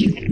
you.